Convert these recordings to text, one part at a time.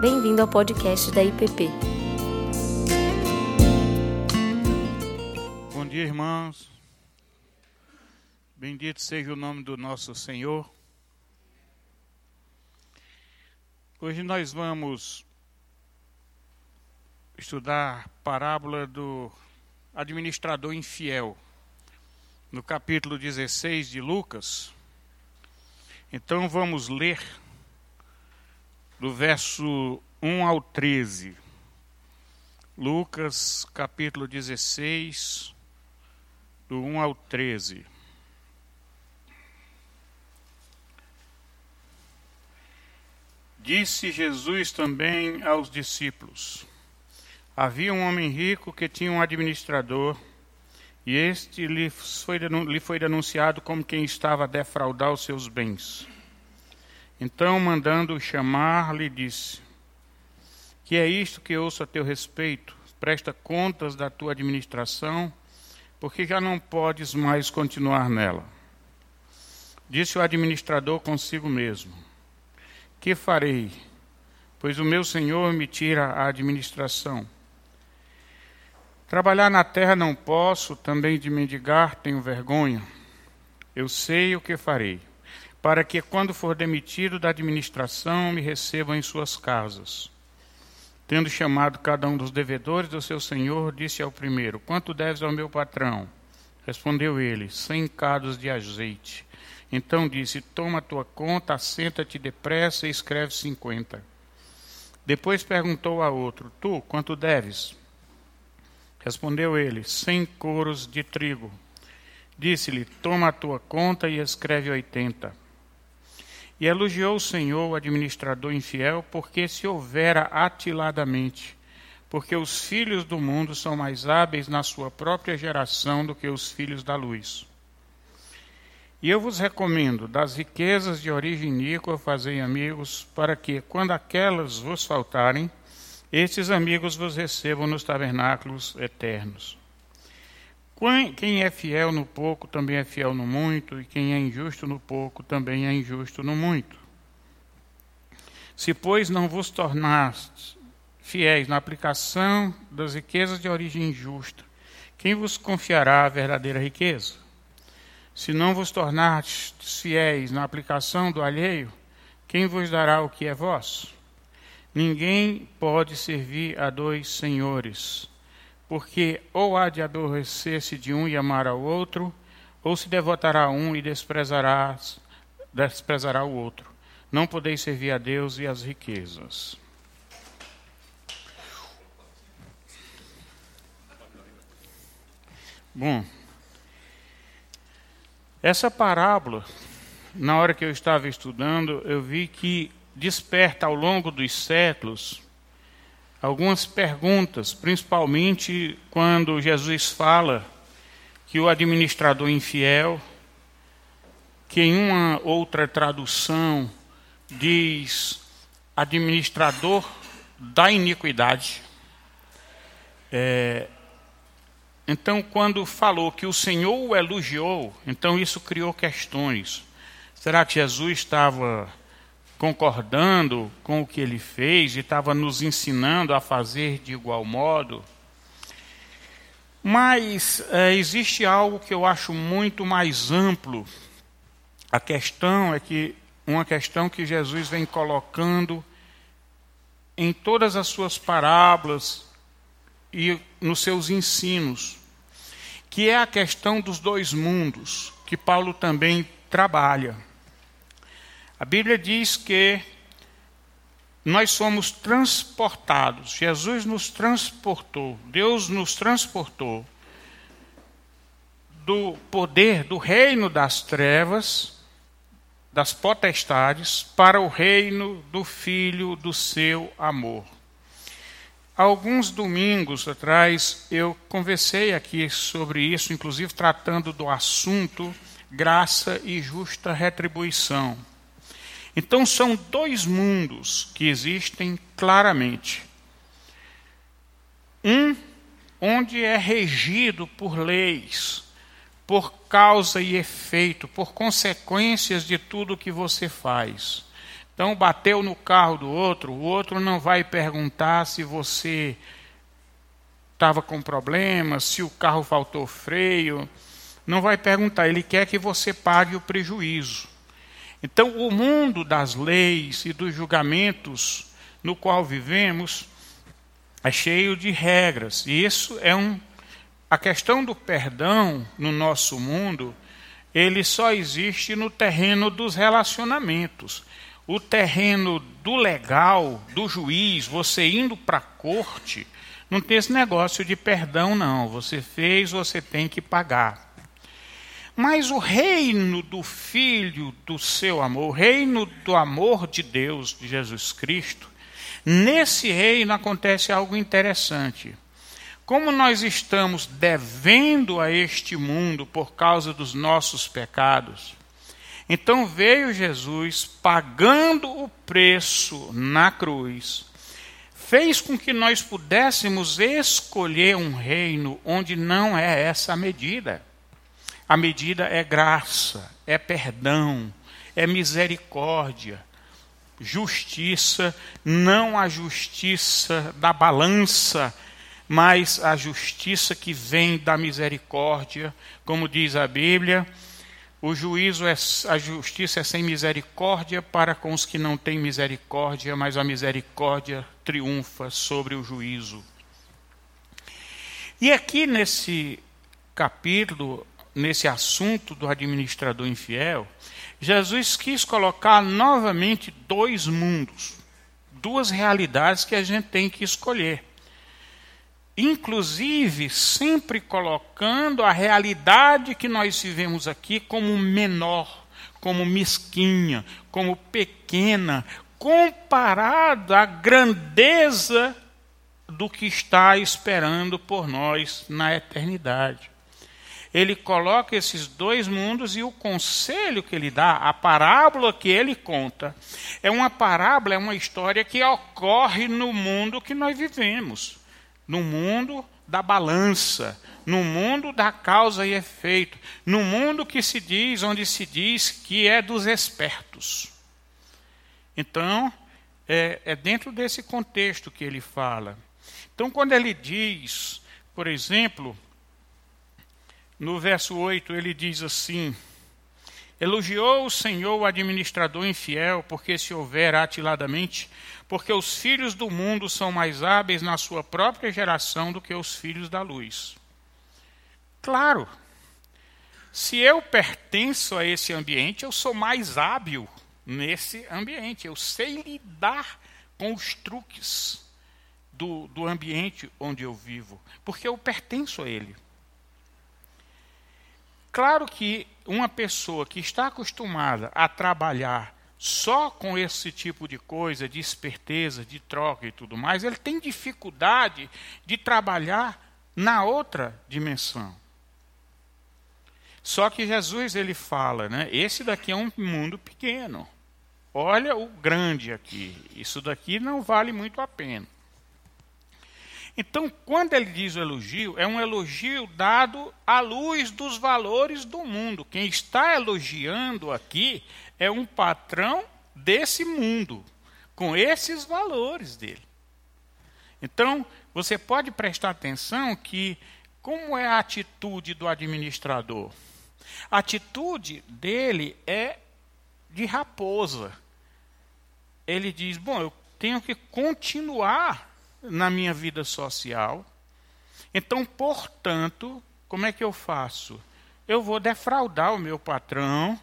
Bem-vindo ao podcast da IPP. Bom dia, irmãos. Bendito seja o nome do nosso Senhor. Hoje nós vamos estudar parábola do administrador infiel, no capítulo 16 de Lucas. Então vamos ler do verso 1 ao 13. Lucas, capítulo 16, do 1 ao 13. Disse Jesus também aos discípulos: Havia um homem rico que tinha um administrador, e este lhe foi, denunciado como quem estava a defraudar os seus bens. Então, mandando-o chamar, lhe disse: Que é isto que ouço a teu respeito? Presta contas da tua administração, porque já não podes mais continuar nela. Disse o administrador consigo mesmo: Que farei? Pois o meu senhor me tira a administração. Trabalhar na terra não posso, também de mendigar tenho vergonha. Eu sei o que farei, para que, quando for demitido da administração, me recebam em suas casas. Tendo chamado cada um dos devedores do seu senhor, disse ao primeiro: Quanto deves ao meu patrão? Respondeu ele: Cem cados de azeite. Então disse: Toma a tua conta, assenta-te depressa e escreve cinquenta. Depois perguntou a outro: Tu, quanto deves? Respondeu ele: Cem coros de trigo. Disse-lhe: Toma a tua conta e escreve oitenta. E elogiou o Senhor, o administrador infiel, porque se houvera atiladamente, porque os filhos do mundo são mais hábeis na sua própria geração do que os filhos da luz. E eu vos recomendo, das riquezas de origem iníqua, fazei amigos, para que, quando aquelas vos faltarem, estes amigos vos recebam nos tabernáculos eternos. Quem é fiel no pouco também é fiel no muito, e quem é injusto no pouco também é injusto no muito. Se, pois, não vos tornastes fiéis na aplicação das riquezas de origem injusta, quem vos confiará a verdadeira riqueza? Se não vos tornastes fiéis na aplicação do alheio, quem vos dará o que é vosso? Ninguém pode servir a dois senhores, porque ou há de aborrecer-se de um e amar ao outro, ou se devotará a um e desprezará, desprezará o outro. Não podeis servir a Deus e as riquezas. Bom, essa parábola, na hora que eu estava estudando, eu vi que desperta ao longo dos séculos algumas perguntas, principalmente quando Jesus fala que o administrador infiel, que em uma outra tradução diz administrador da iniquidade. É, então, quando falou que o Senhor o elogiou, então isso criou questões. Será que Jesus estava concordando com o que ele fez e estava nos ensinando a fazer de igual modo. Mas é, existe algo que eu acho muito mais amplo. A questão é que uma questão que Jesus vem colocando em todas as suas parábolas e nos seus ensinos, que é a questão dos dois mundos, que Paulo também trabalha. A Bíblia diz que nós somos transportados, Jesus nos transportou, Deus nos transportou do poder do reino das trevas, das potestades, para o reino do Filho do seu amor. Alguns domingos atrás eu conversei aqui sobre isso, inclusive tratando do assunto graça e justa retribuição. Então são dois mundos que existem claramente. Um onde é regido por leis, por causa e efeito, por consequências de tudo que você faz. Então, bateu no carro do outro, o outro não vai perguntar se você estava com problema, se o carro faltou freio. Não vai perguntar, ele quer que você pague o prejuízo. Então, o mundo das leis e dos julgamentos no qual vivemos é cheio de regras. E isso é um. A questão do perdão no nosso mundo, ele só existe no terreno dos relacionamentos. O terreno do legal, do juiz, você indo para a corte, não tem esse negócio de perdão, não. Você fez, você tem que pagar. Mas o reino do Filho do seu amor, o reino do amor de Deus, de Jesus Cristo, nesse reino acontece algo interessante. Como nós estamos devendo a este mundo por causa dos nossos pecados, então veio Jesus pagando o preço na cruz, fez com que nós pudéssemos escolher um reino onde não é essa medida. A medida é graça, é perdão, é misericórdia, justiça, não a justiça da balança, mas a justiça que vem da misericórdia, como diz a Bíblia. O juízo é a justiça é sem misericórdia para com os que não têm misericórdia, mas a misericórdia triunfa sobre o juízo. E aqui nesse capítulo nesse assunto do administrador infiel, Jesus quis colocar novamente dois mundos, duas realidades que a gente tem que escolher. Inclusive, sempre colocando a realidade que nós vivemos aqui como menor, como mesquinha, como pequena, comparada à grandeza do que está esperando por nós na eternidade ele coloca esses dois mundos e o conselho que ele dá, a parábola que ele conta, é uma parábola, é uma história que ocorre no mundo que nós vivemos, no mundo da balança, no mundo da causa e efeito, no mundo que se diz, onde se diz que é dos espertos. Então, é, é dentro desse contexto que ele fala. Então, quando ele diz, por exemplo, no verso 8, ele diz assim: Elogiou o Senhor o administrador infiel, porque se houver atiladamente, porque os filhos do mundo são mais hábeis na sua própria geração do que os filhos da luz. Claro, se eu pertenço a esse ambiente, eu sou mais hábil nesse ambiente. Eu sei lidar com os truques do, do ambiente onde eu vivo, porque eu pertenço a ele. Claro que uma pessoa que está acostumada a trabalhar só com esse tipo de coisa, de esperteza, de troca e tudo mais, ele tem dificuldade de trabalhar na outra dimensão. Só que Jesus ele fala, né? Esse daqui é um mundo pequeno. Olha o grande aqui. Isso daqui não vale muito a pena. Então, quando ele diz o elogio, é um elogio dado à luz dos valores do mundo. Quem está elogiando aqui é um patrão desse mundo, com esses valores dele. Então, você pode prestar atenção que como é a atitude do administrador? A atitude dele é de raposa. Ele diz: Bom, eu tenho que continuar na minha vida social. Então, portanto, como é que eu faço? Eu vou defraudar o meu patrão,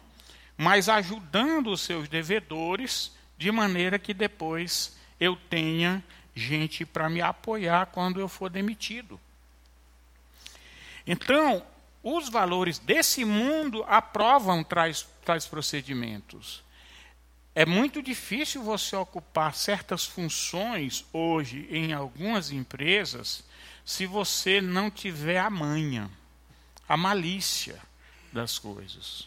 mas ajudando os seus devedores, de maneira que depois eu tenha gente para me apoiar quando eu for demitido. Então, os valores desse mundo aprovam tais, tais procedimentos. É muito difícil você ocupar certas funções hoje em algumas empresas se você não tiver a manha, a malícia das coisas.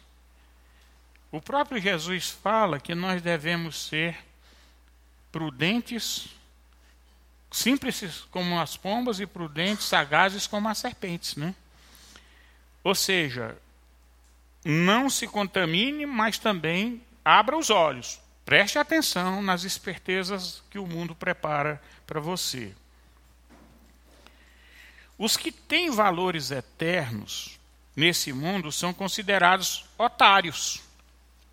O próprio Jesus fala que nós devemos ser prudentes, simples como as pombas e prudentes, sagazes como as serpentes, né? Ou seja, não se contamine, mas também abra os olhos, Preste atenção nas espertezas que o mundo prepara para você. Os que têm valores eternos nesse mundo são considerados otários.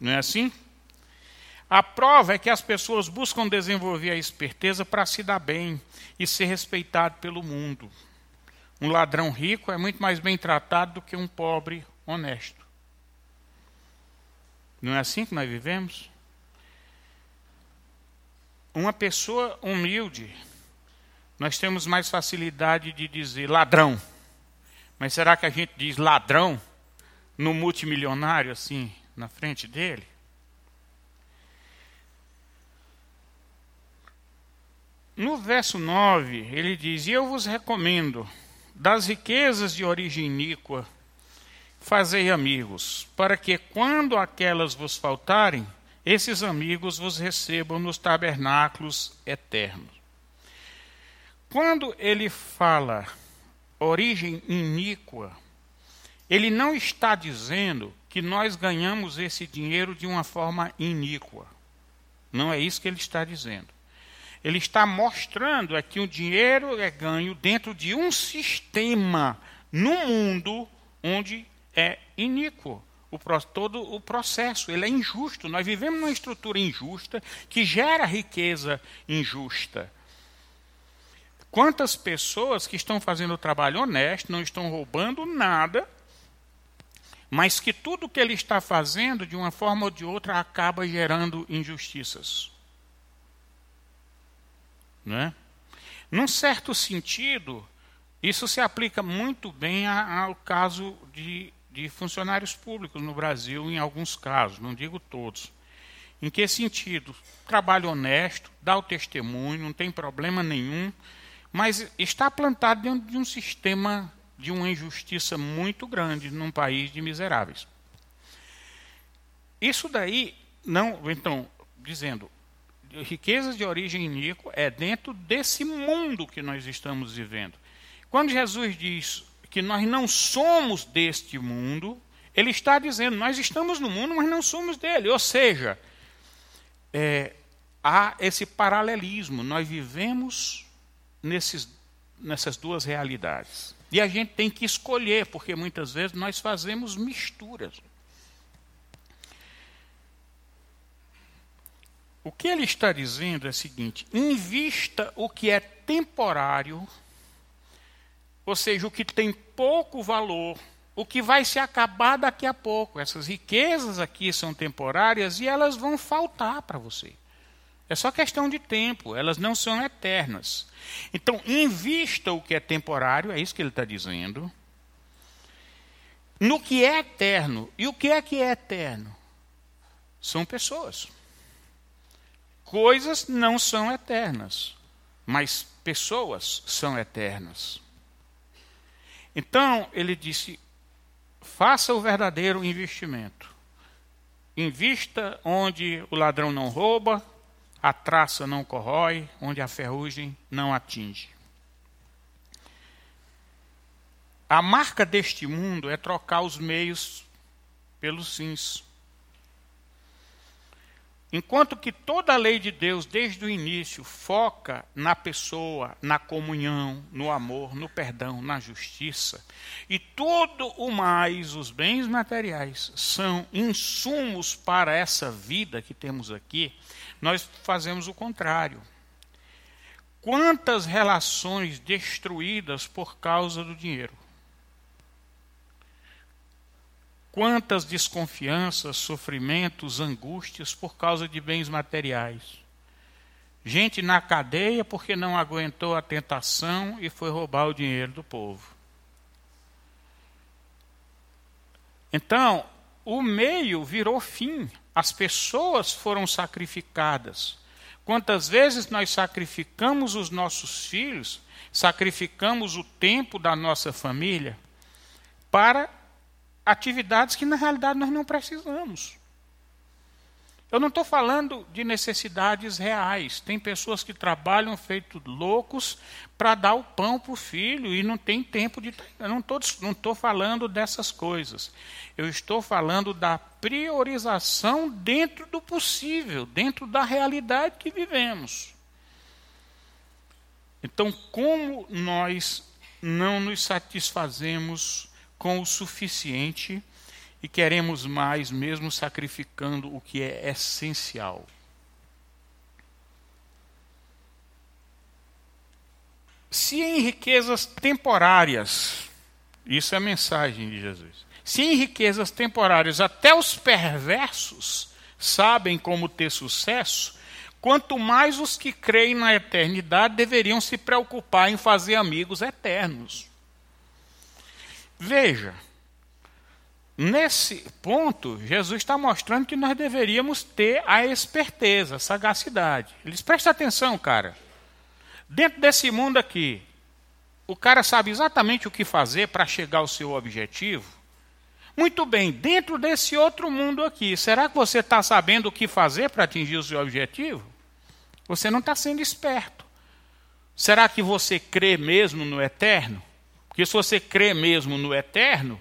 Não é assim? A prova é que as pessoas buscam desenvolver a esperteza para se dar bem e ser respeitado pelo mundo. Um ladrão rico é muito mais bem tratado do que um pobre honesto. Não é assim que nós vivemos? Uma pessoa humilde, nós temos mais facilidade de dizer ladrão. Mas será que a gente diz ladrão no multimilionário assim, na frente dele? No verso 9, ele diz: E eu vos recomendo, das riquezas de origem iníqua, fazei amigos, para que, quando aquelas vos faltarem, esses amigos vos recebam nos tabernáculos eternos. Quando ele fala origem iníqua, ele não está dizendo que nós ganhamos esse dinheiro de uma forma iníqua. Não é isso que ele está dizendo. Ele está mostrando é que o dinheiro é ganho dentro de um sistema no mundo onde é iníquo o, todo o processo. Ele é injusto. Nós vivemos numa estrutura injusta que gera riqueza injusta. Quantas pessoas que estão fazendo o trabalho honesto, não estão roubando nada, mas que tudo que ele está fazendo, de uma forma ou de outra, acaba gerando injustiças. Né? Num certo sentido, isso se aplica muito bem ao caso de de funcionários públicos no Brasil, em alguns casos, não digo todos. Em que sentido? Trabalho honesto, dá o testemunho, não tem problema nenhum, mas está plantado dentro de um sistema de uma injustiça muito grande num país de miseráveis. Isso daí, não, então, dizendo, riquezas de origem iníqua é dentro desse mundo que nós estamos vivendo. Quando Jesus diz que nós não somos deste mundo, ele está dizendo, nós estamos no mundo, mas não somos dele. Ou seja, é, há esse paralelismo, nós vivemos nesses, nessas duas realidades. E a gente tem que escolher, porque muitas vezes nós fazemos misturas. O que ele está dizendo é o seguinte: invista o que é temporário ou seja, o que tem pouco valor, o que vai se acabar daqui a pouco. Essas riquezas aqui são temporárias e elas vão faltar para você. É só questão de tempo, elas não são eternas. Então, invista o que é temporário, é isso que ele está dizendo, no que é eterno. E o que é que é eterno? São pessoas. Coisas não são eternas, mas pessoas são eternas. Então, ele disse: faça o verdadeiro investimento. Invista onde o ladrão não rouba, a traça não corrói, onde a ferrugem não atinge. A marca deste mundo é trocar os meios pelos fins. Enquanto que toda a lei de Deus, desde o início, foca na pessoa, na comunhão, no amor, no perdão, na justiça, e tudo o mais, os bens materiais, são insumos para essa vida que temos aqui, nós fazemos o contrário. Quantas relações destruídas por causa do dinheiro? Quantas desconfianças, sofrimentos, angústias por causa de bens materiais. Gente na cadeia porque não aguentou a tentação e foi roubar o dinheiro do povo. Então, o meio virou fim. As pessoas foram sacrificadas. Quantas vezes nós sacrificamos os nossos filhos, sacrificamos o tempo da nossa família para atividades que na realidade nós não precisamos. Eu não estou falando de necessidades reais. Tem pessoas que trabalham feito loucos para dar o pão para o filho e não tem tempo de. Eu não estou não tô falando dessas coisas. Eu estou falando da priorização dentro do possível, dentro da realidade que vivemos. Então, como nós não nos satisfazemos com o suficiente e queremos mais, mesmo sacrificando o que é essencial. Se em riquezas temporárias, isso é a mensagem de Jesus. Se em riquezas temporárias até os perversos sabem como ter sucesso, quanto mais os que creem na eternidade deveriam se preocupar em fazer amigos eternos. Veja, nesse ponto, Jesus está mostrando que nós deveríamos ter a esperteza, a sagacidade. Eles prestem atenção, cara. Dentro desse mundo aqui, o cara sabe exatamente o que fazer para chegar ao seu objetivo. Muito bem, dentro desse outro mundo aqui, será que você está sabendo o que fazer para atingir o seu objetivo? Você não está sendo esperto. Será que você crê mesmo no eterno? Porque se você crê mesmo no eterno,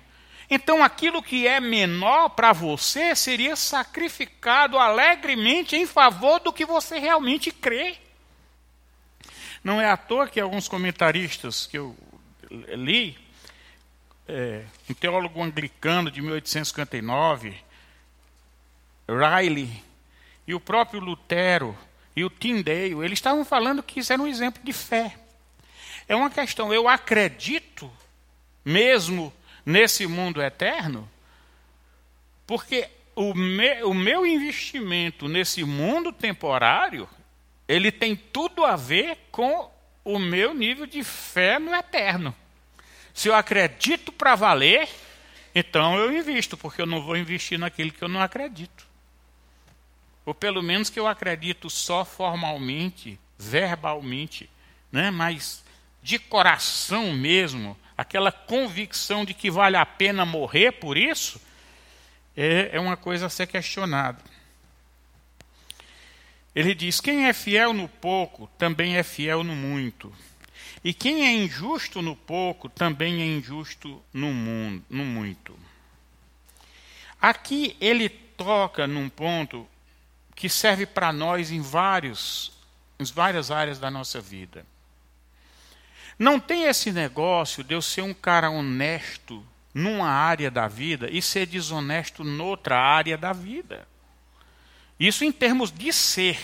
então aquilo que é menor para você seria sacrificado alegremente em favor do que você realmente crê. Não é à toa que alguns comentaristas que eu li, é, um teólogo anglicano de 1859, Riley, e o próprio Lutero e o Tyndale, eles estavam falando que isso era um exemplo de fé. É uma questão, eu acredito mesmo nesse mundo eterno? Porque o, me, o meu investimento nesse mundo temporário, ele tem tudo a ver com o meu nível de fé no eterno. Se eu acredito para valer, então eu invisto, porque eu não vou investir naquilo que eu não acredito. Ou pelo menos que eu acredito só formalmente, verbalmente, né? mas de coração mesmo, aquela convicção de que vale a pena morrer por isso, é, é uma coisa a ser questionada. Ele diz: quem é fiel no pouco também é fiel no muito. E quem é injusto no pouco também é injusto no, mundo, no muito. Aqui ele toca num ponto que serve para nós em, vários, em várias áreas da nossa vida. Não tem esse negócio de eu ser um cara honesto numa área da vida e ser desonesto noutra área da vida. Isso em termos de ser.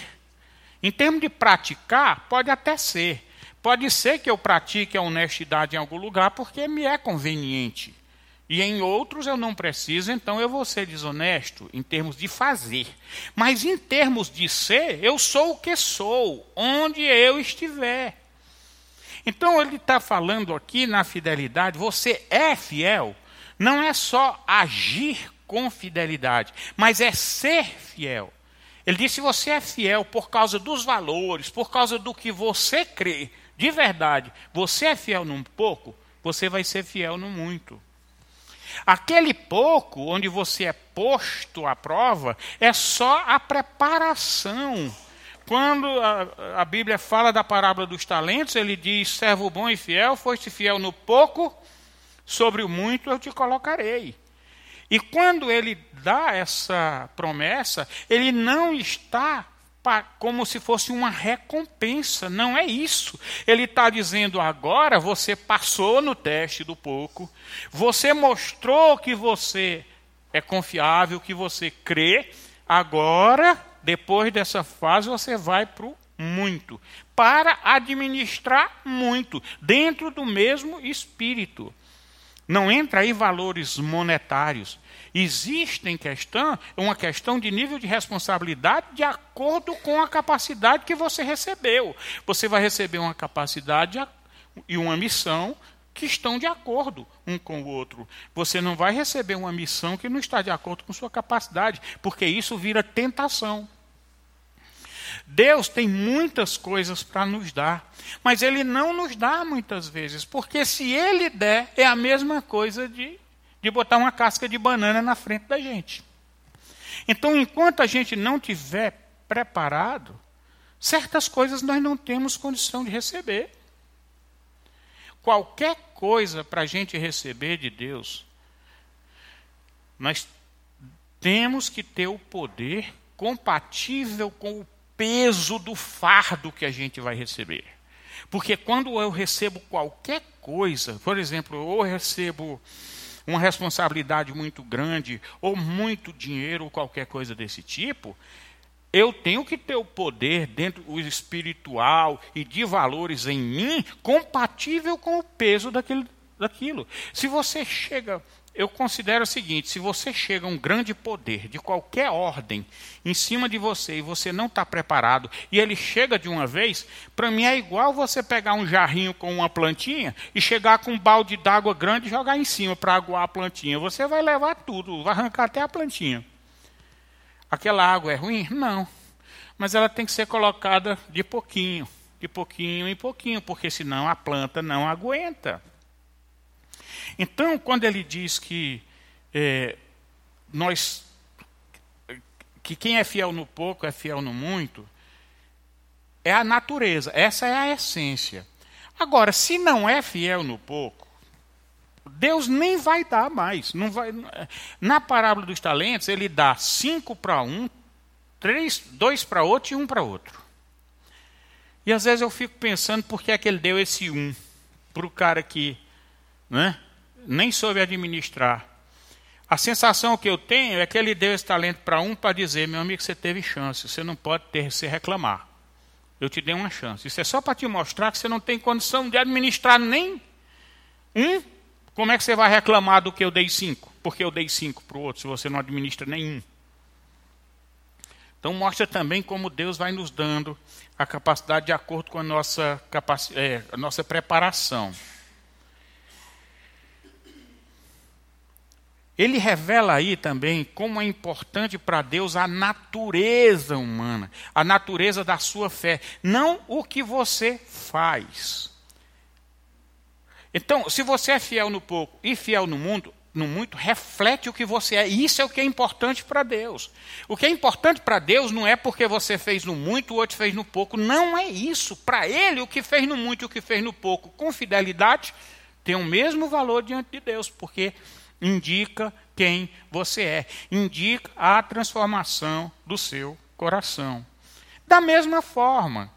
Em termos de praticar, pode até ser. Pode ser que eu pratique a honestidade em algum lugar porque me é conveniente. E em outros eu não preciso, então eu vou ser desonesto em termos de fazer. Mas em termos de ser, eu sou o que sou, onde eu estiver. Então ele está falando aqui na fidelidade, você é fiel, não é só agir com fidelidade, mas é ser fiel. Ele disse: se você é fiel por causa dos valores, por causa do que você crê, de verdade, você é fiel num pouco, você vai ser fiel no muito. Aquele pouco onde você é posto à prova é só a preparação quando a, a, Bíblia fala da parábola dos talentos, ele diz: servo bom e fiel, foste fiel no pouco, sobre o muito eu te colocarei. E quando ele dá essa promessa, ele não está como se fosse uma recompensa, não é isso. Ele está dizendo agora você passou no teste do pouco, você mostrou que você é confiável, que você crê, agora depois dessa fase, você vai para o muito, para administrar muito, dentro do mesmo espírito. Não entra aí valores monetários. Existe em questão uma questão de nível de responsabilidade de acordo com a capacidade que você recebeu. Você vai receber uma capacidade e uma missão que estão de acordo um com o outro. Você não vai receber uma missão que não está de acordo com sua capacidade, porque isso vira tentação. Deus tem muitas coisas para nos dar, mas Ele não nos dá muitas vezes, porque se Ele der, é a mesma coisa de, de botar uma casca de banana na frente da gente. Então, enquanto a gente não tiver preparado, certas coisas nós não temos condição de receber. Qualquer coisa para a gente receber de Deus, nós temos que ter o poder compatível com o peso do fardo que a gente vai receber. Porque quando eu recebo qualquer coisa, por exemplo, eu recebo uma responsabilidade muito grande, ou muito dinheiro, ou qualquer coisa desse tipo, eu tenho que ter o poder dentro do espiritual e de valores em mim compatível com o peso daquilo. Se você chega, eu considero o seguinte: se você chega a um grande poder de qualquer ordem em cima de você e você não está preparado e ele chega de uma vez, para mim é igual você pegar um jarrinho com uma plantinha e chegar com um balde d'água grande e jogar em cima para aguar a plantinha. Você vai levar tudo, vai arrancar até a plantinha. Aquela água é ruim? Não. Mas ela tem que ser colocada de pouquinho, de pouquinho em pouquinho, porque senão a planta não aguenta. Então, quando ele diz que é, nós que quem é fiel no pouco é fiel no muito, é a natureza, essa é a essência. Agora, se não é fiel no pouco, Deus nem vai dar mais. Não vai, na parábola dos talentos, ele dá cinco para um, três, dois para outro e um para outro. E às vezes eu fico pensando por que é que ele deu esse um para o cara que né, nem soube administrar. A sensação que eu tenho é que ele deu esse talento para um para dizer, meu amigo, você teve chance, você não pode ter se reclamar. Eu te dei uma chance. Isso é só para te mostrar que você não tem condição de administrar nem um como é que você vai reclamar do que eu dei cinco? Porque eu dei cinco para o outro, se você não administra nenhum. Então mostra também como Deus vai nos dando a capacidade de acordo com a nossa, capac... É, a nossa preparação. Ele revela aí também como é importante para Deus a natureza humana, a natureza da sua fé, não o que você faz. Então, se você é fiel no pouco e fiel no mundo, no muito, reflete o que você é. Isso é o que é importante para Deus. O que é importante para Deus não é porque você fez no muito, o outro fez no pouco. Não é isso. Para Ele, o que fez no muito e o que fez no pouco, com fidelidade, tem o mesmo valor diante de Deus, porque indica quem você é, indica a transformação do seu coração. Da mesma forma,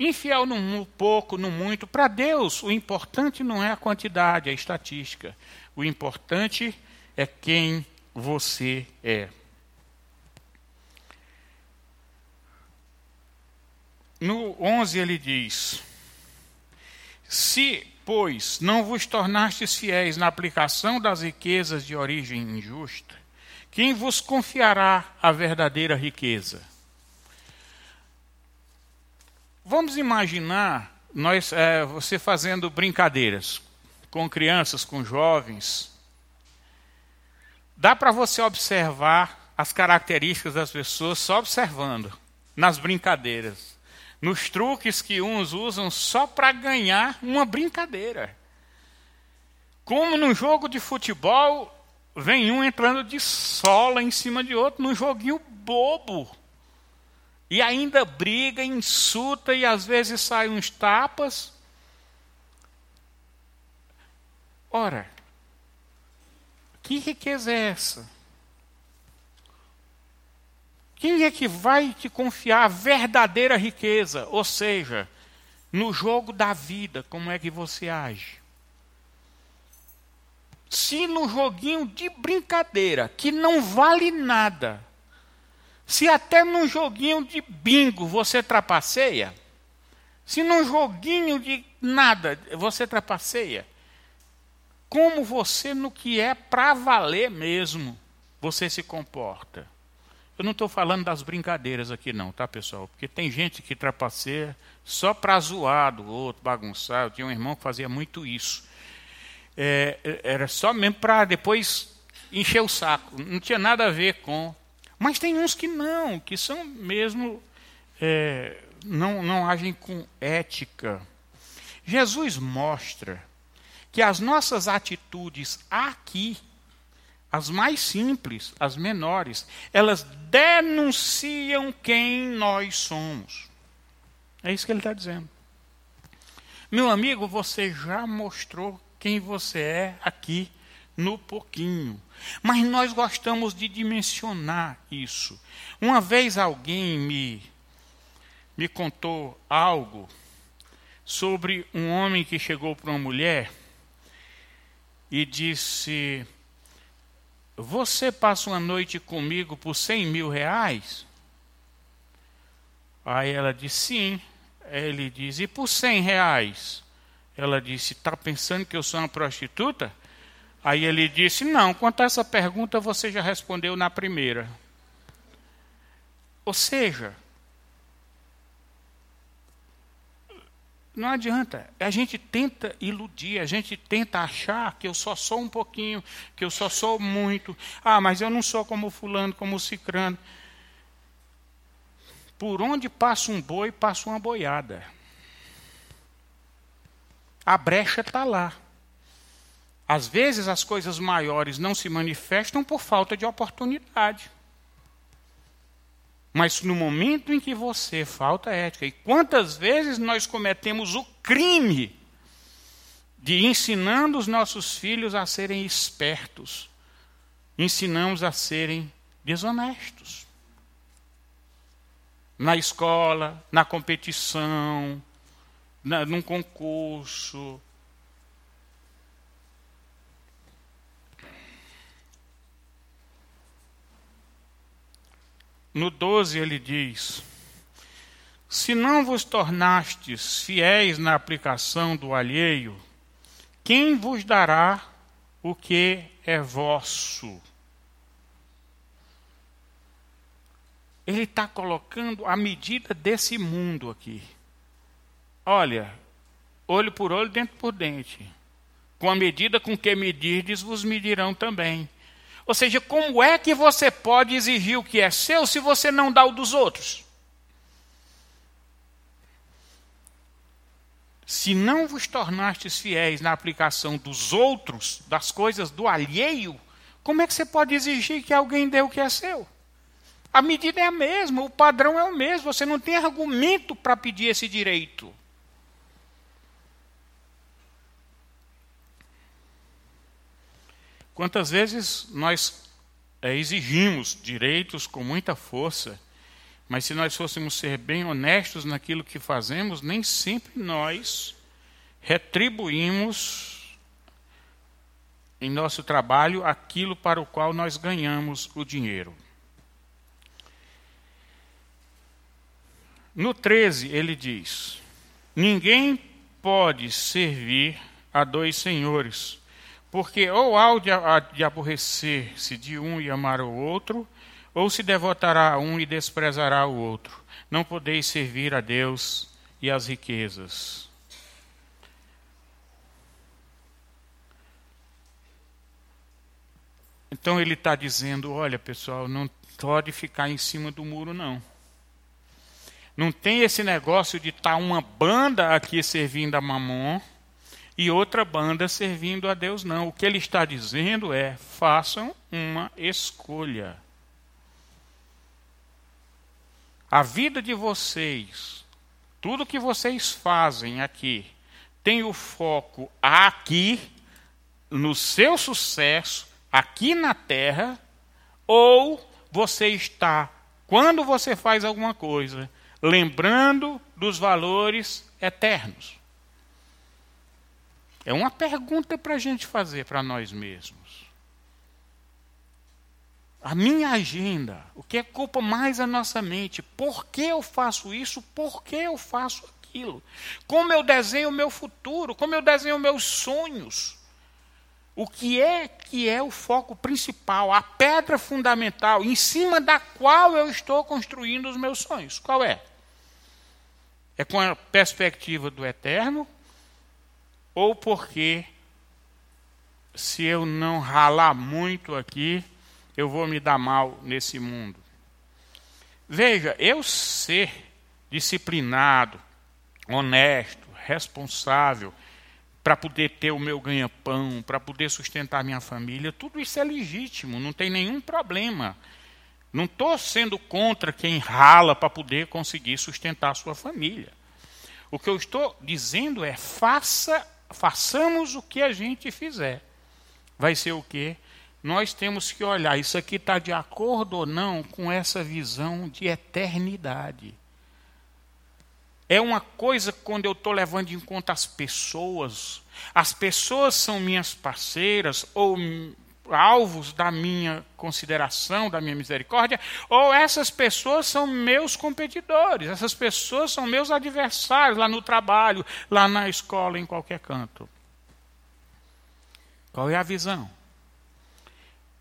Infiel no pouco, no muito. Para Deus, o importante não é a quantidade, a estatística. O importante é quem você é. No 11 ele diz: Se, pois, não vos tornastes fiéis na aplicação das riquezas de origem injusta, quem vos confiará a verdadeira riqueza? Vamos imaginar nós, é, você fazendo brincadeiras com crianças, com jovens. Dá para você observar as características das pessoas só observando nas brincadeiras, nos truques que uns usam só para ganhar uma brincadeira. Como num jogo de futebol, vem um entrando de sola em cima de outro, num joguinho bobo. E ainda briga, insulta e às vezes saem uns tapas. Ora, que riqueza é essa? Quem é que vai te confiar a verdadeira riqueza? Ou seja, no jogo da vida, como é que você age? Se no joguinho de brincadeira, que não vale nada, se até num joguinho de bingo você trapaceia, se num joguinho de nada você trapaceia, como você no que é para valer mesmo, você se comporta. Eu não estou falando das brincadeiras aqui não, tá pessoal? Porque tem gente que trapaceia só para zoar do outro, bagunçar. Eu tinha um irmão que fazia muito isso. É, era só mesmo para depois encher o saco. Não tinha nada a ver com mas tem uns que não, que são mesmo. É, não, não agem com ética. Jesus mostra que as nossas atitudes aqui as mais simples, as menores, elas denunciam quem nós somos. É isso que ele está dizendo. Meu amigo, você já mostrou quem você é aqui no pouquinho. Mas nós gostamos de dimensionar isso. Uma vez alguém me, me contou algo sobre um homem que chegou para uma mulher e disse: Você passa uma noite comigo por 100 mil reais? Aí ela disse: Sim. Ele diz: E por 100 reais? Ela disse: Está pensando que eu sou uma prostituta? Aí ele disse: Não, quanto a essa pergunta você já respondeu na primeira. Ou seja, não adianta. A gente tenta iludir, a gente tenta achar que eu só sou um pouquinho, que eu só sou muito. Ah, mas eu não sou como fulano, como cicrano. Por onde passa um boi, passa uma boiada. A brecha está lá. Às vezes as coisas maiores não se manifestam por falta de oportunidade. Mas no momento em que você falta ética, e quantas vezes nós cometemos o crime de ensinando os nossos filhos a serem espertos, ensinamos a serem desonestos. Na escola, na competição, na, num concurso, No 12 ele diz: Se não vos tornastes fiéis na aplicação do alheio, quem vos dará o que é vosso? Ele está colocando a medida desse mundo aqui. Olha, olho por olho, dente por dente. Com a medida com que medirdes, vos medirão também. Ou seja, como é que você pode exigir o que é seu se você não dá o dos outros? Se não vos tornastes fiéis na aplicação dos outros, das coisas do alheio, como é que você pode exigir que alguém dê o que é seu? A medida é a mesma, o padrão é o mesmo, você não tem argumento para pedir esse direito. Quantas vezes nós é, exigimos direitos com muita força, mas se nós fôssemos ser bem honestos naquilo que fazemos, nem sempre nós retribuímos em nosso trabalho aquilo para o qual nós ganhamos o dinheiro. No 13, ele diz: Ninguém pode servir a dois senhores porque ou há de aborrecer-se de um e amar o outro, ou se devotará a um e desprezará o outro. Não podeis servir a Deus e às riquezas. Então ele está dizendo: olha, pessoal, não pode ficar em cima do muro, não. Não tem esse negócio de estar tá uma banda aqui servindo a Mamon e outra banda servindo a Deus, não. O que ele está dizendo é: façam uma escolha. A vida de vocês, tudo que vocês fazem aqui, tem o foco aqui, no seu sucesso, aqui na terra, ou você está, quando você faz alguma coisa, lembrando dos valores eternos? É uma pergunta para a gente fazer para nós mesmos. A minha agenda, o que ocupa mais a nossa mente? Por que eu faço isso? Por que eu faço aquilo? Como eu desenho o meu futuro? Como eu desenho meus sonhos? O que é que é o foco principal, a pedra fundamental, em cima da qual eu estou construindo os meus sonhos? Qual é? É com a perspectiva do eterno ou porque se eu não ralar muito aqui, eu vou me dar mal nesse mundo. Veja, eu ser disciplinado, honesto, responsável, para poder ter o meu ganha-pão, para poder sustentar minha família, tudo isso é legítimo, não tem nenhum problema. Não estou sendo contra quem rala para poder conseguir sustentar sua família. O que eu estou dizendo é faça, façamos o que a gente fizer. Vai ser o quê? Nós temos que olhar, isso aqui está de acordo ou não com essa visão de eternidade. É uma coisa quando eu estou levando em conta as pessoas. As pessoas são minhas parceiras ou alvos da minha consideração, da minha misericórdia, ou essas pessoas são meus competidores, essas pessoas são meus adversários lá no trabalho, lá na escola, em qualquer canto. Qual é a visão?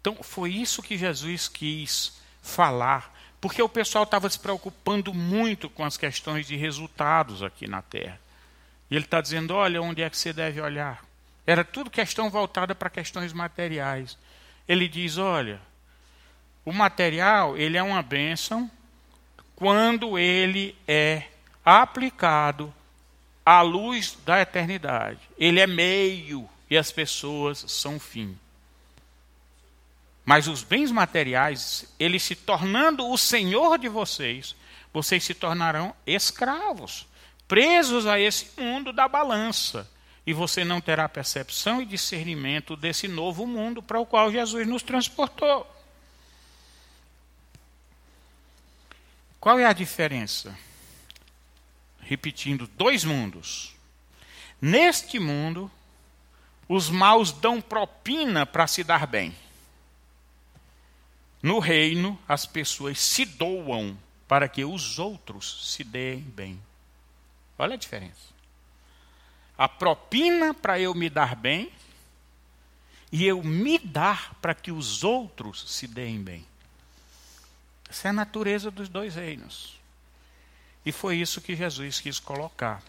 Então, foi isso que Jesus quis falar porque o pessoal estava se preocupando muito com as questões de resultados aqui na Terra. E ele está dizendo: olha, onde é que você deve olhar? Era tudo questão voltada para questões materiais. Ele diz: olha, o material ele é uma bênção quando ele é aplicado à luz da eternidade. Ele é meio e as pessoas são fim. Mas os bens materiais, ele se tornando o senhor de vocês, vocês se tornarão escravos, presos a esse mundo da balança. E você não terá percepção e discernimento desse novo mundo para o qual Jesus nos transportou. Qual é a diferença? Repetindo, dois mundos. Neste mundo, os maus dão propina para se dar bem. No reino, as pessoas se doam para que os outros se deem bem. Olha a diferença. A propina para eu me dar bem e eu me dar para que os outros se deem bem. Essa é a natureza dos dois reinos. E foi isso que Jesus quis colocar.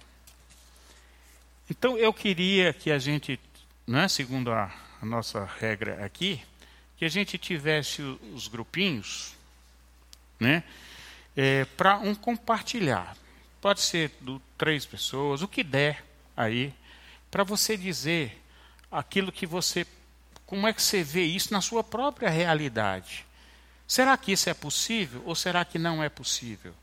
Então eu queria que a gente, né, segundo a, a nossa regra aqui, que a gente tivesse os grupinhos, né, é, para um compartilhar. Pode ser do três pessoas, o que der aí, para você dizer aquilo que você, como é que você vê isso na sua própria realidade. Será que isso é possível ou será que não é possível?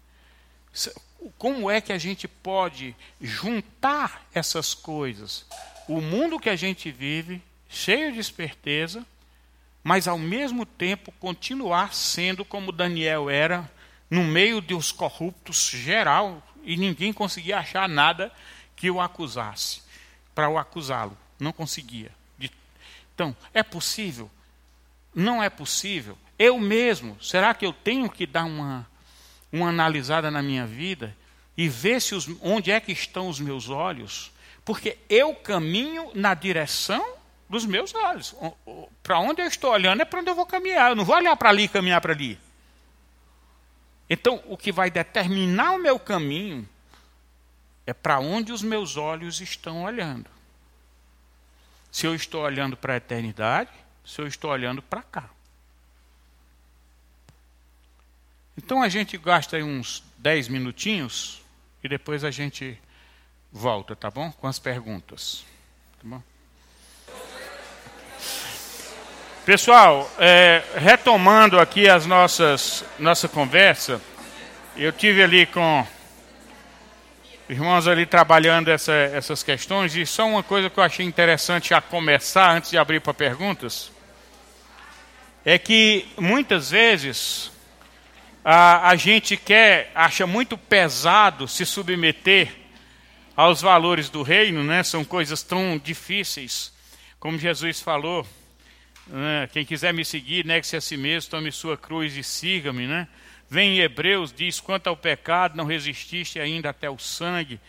Como é que a gente pode juntar essas coisas? O mundo que a gente vive, cheio de esperteza, mas ao mesmo tempo continuar sendo como Daniel era, no meio dos corruptos geral, e ninguém conseguia achar nada que o acusasse, para o acusá-lo. Não conseguia. Então, é possível? Não é possível? Eu mesmo, será que eu tenho que dar uma, uma analisada na minha vida e ver se os, onde é que estão os meus olhos? Porque eu caminho na direção dos meus olhos. Para onde eu estou olhando é para onde eu vou caminhar. Eu não vou olhar para ali e caminhar para ali. Então, o que vai determinar o meu caminho é para onde os meus olhos estão olhando. Se eu estou olhando para a eternidade, se eu estou olhando para cá. Então a gente gasta uns 10 minutinhos e depois a gente volta, tá bom? Com as perguntas. Tá bom? Pessoal, é, retomando aqui as nossas nossa conversa, eu tive ali com irmãos ali trabalhando essa, essas questões e só uma coisa que eu achei interessante a começar antes de abrir para perguntas é que muitas vezes a, a gente quer acha muito pesado se submeter aos valores do reino, né? São coisas tão difíceis, como Jesus falou né? Quem quiser me seguir, negue-se a si mesmo, tome sua cruz e siga-me. Né? Vem em Hebreus, diz: quanto ao pecado, não resististe ainda até o sangue.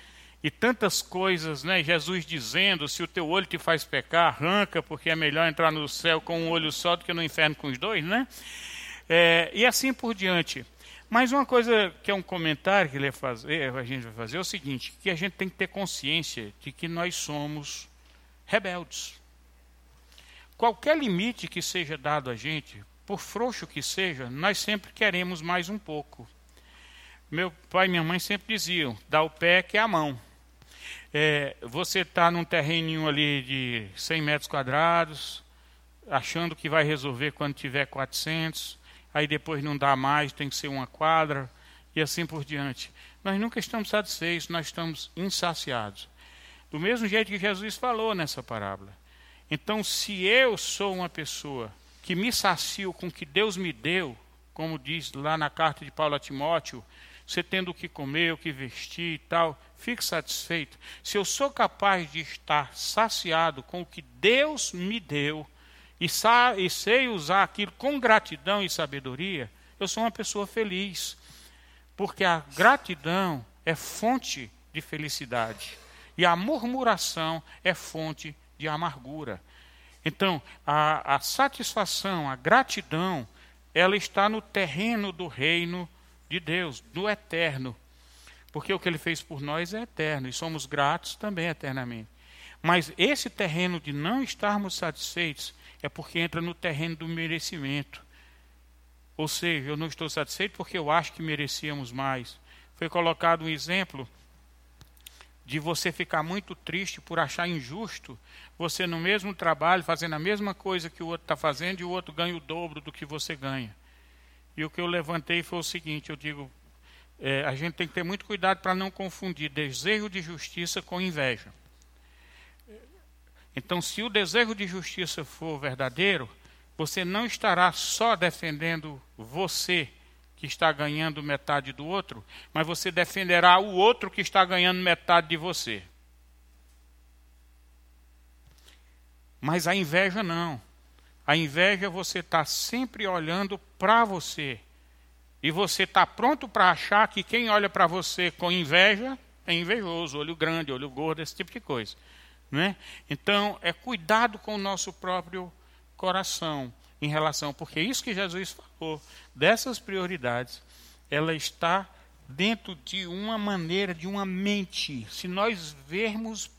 E tantas coisas, né? Jesus dizendo: se o teu olho te faz pecar, arranca, porque é melhor entrar no céu com um olho só do que no inferno com os dois, né? É, e assim por diante. Mas uma coisa que é um comentário que ele fazer, a gente vai fazer é o seguinte: que a gente tem que ter consciência de que nós somos rebeldes. Qualquer limite que seja dado a gente, por frouxo que seja, nós sempre queremos mais um pouco. Meu pai e minha mãe sempre diziam: dá o pé que é a mão. É, você está num terreninho ali de 100 metros quadrados, achando que vai resolver quando tiver 400, aí depois não dá mais, tem que ser uma quadra, e assim por diante. Nós nunca estamos satisfeitos, nós estamos insaciados. Do mesmo jeito que Jesus falou nessa parábola. Então, se eu sou uma pessoa que me sacio com o que Deus me deu, como diz lá na carta de Paulo a Timóteo, você tendo o que comer, o que vestir e tal, fique satisfeito. Se eu sou capaz de estar saciado com o que Deus me deu e, e sei usar aquilo com gratidão e sabedoria, eu sou uma pessoa feliz. Porque a gratidão é fonte de felicidade. E a murmuração é fonte de amargura. Então, a, a satisfação, a gratidão, ela está no terreno do reino de Deus, do eterno. Porque o que ele fez por nós é eterno e somos gratos também eternamente. Mas esse terreno de não estarmos satisfeitos é porque entra no terreno do merecimento. Ou seja, eu não estou satisfeito porque eu acho que merecíamos mais. Foi colocado um exemplo de você ficar muito triste por achar injusto você no mesmo trabalho, fazendo a mesma coisa que o outro está fazendo e o outro ganha o dobro do que você ganha. E o que eu levantei foi o seguinte: eu digo, é, a gente tem que ter muito cuidado para não confundir desejo de justiça com inveja. Então, se o desejo de justiça for verdadeiro, você não estará só defendendo você que está ganhando metade do outro, mas você defenderá o outro que está ganhando metade de você. Mas a inveja não. A inveja você está sempre olhando para você. E você está pronto para achar que quem olha para você com inveja é invejoso, olho grande, olho gordo, esse tipo de coisa. Né? Então, é cuidado com o nosso próprio coração em relação, porque isso que Jesus falou, dessas prioridades, ela está dentro de uma maneira, de uma mente. Se nós vermos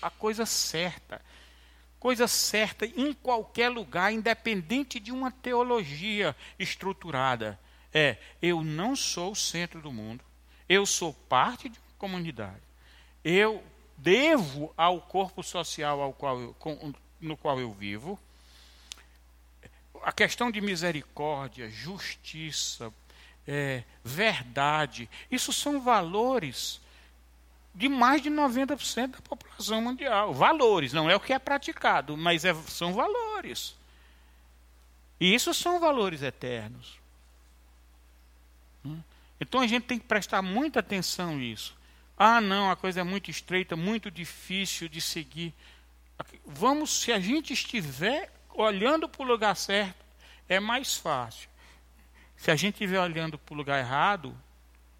a coisa certa, coisa certa em qualquer lugar, independente de uma teologia estruturada, é: eu não sou o centro do mundo, eu sou parte de uma comunidade. Eu devo ao corpo social ao qual eu, no qual eu vivo a questão de misericórdia, justiça, é, verdade, isso são valores de mais de 90% da população mundial. Valores, não é o que é praticado, mas é, são valores. E isso são valores eternos. Hum? Então a gente tem que prestar muita atenção nisso. Ah, não, a coisa é muito estreita, muito difícil de seguir. Vamos, se a gente estiver olhando para o lugar certo, é mais fácil. Se a gente estiver olhando para o lugar errado,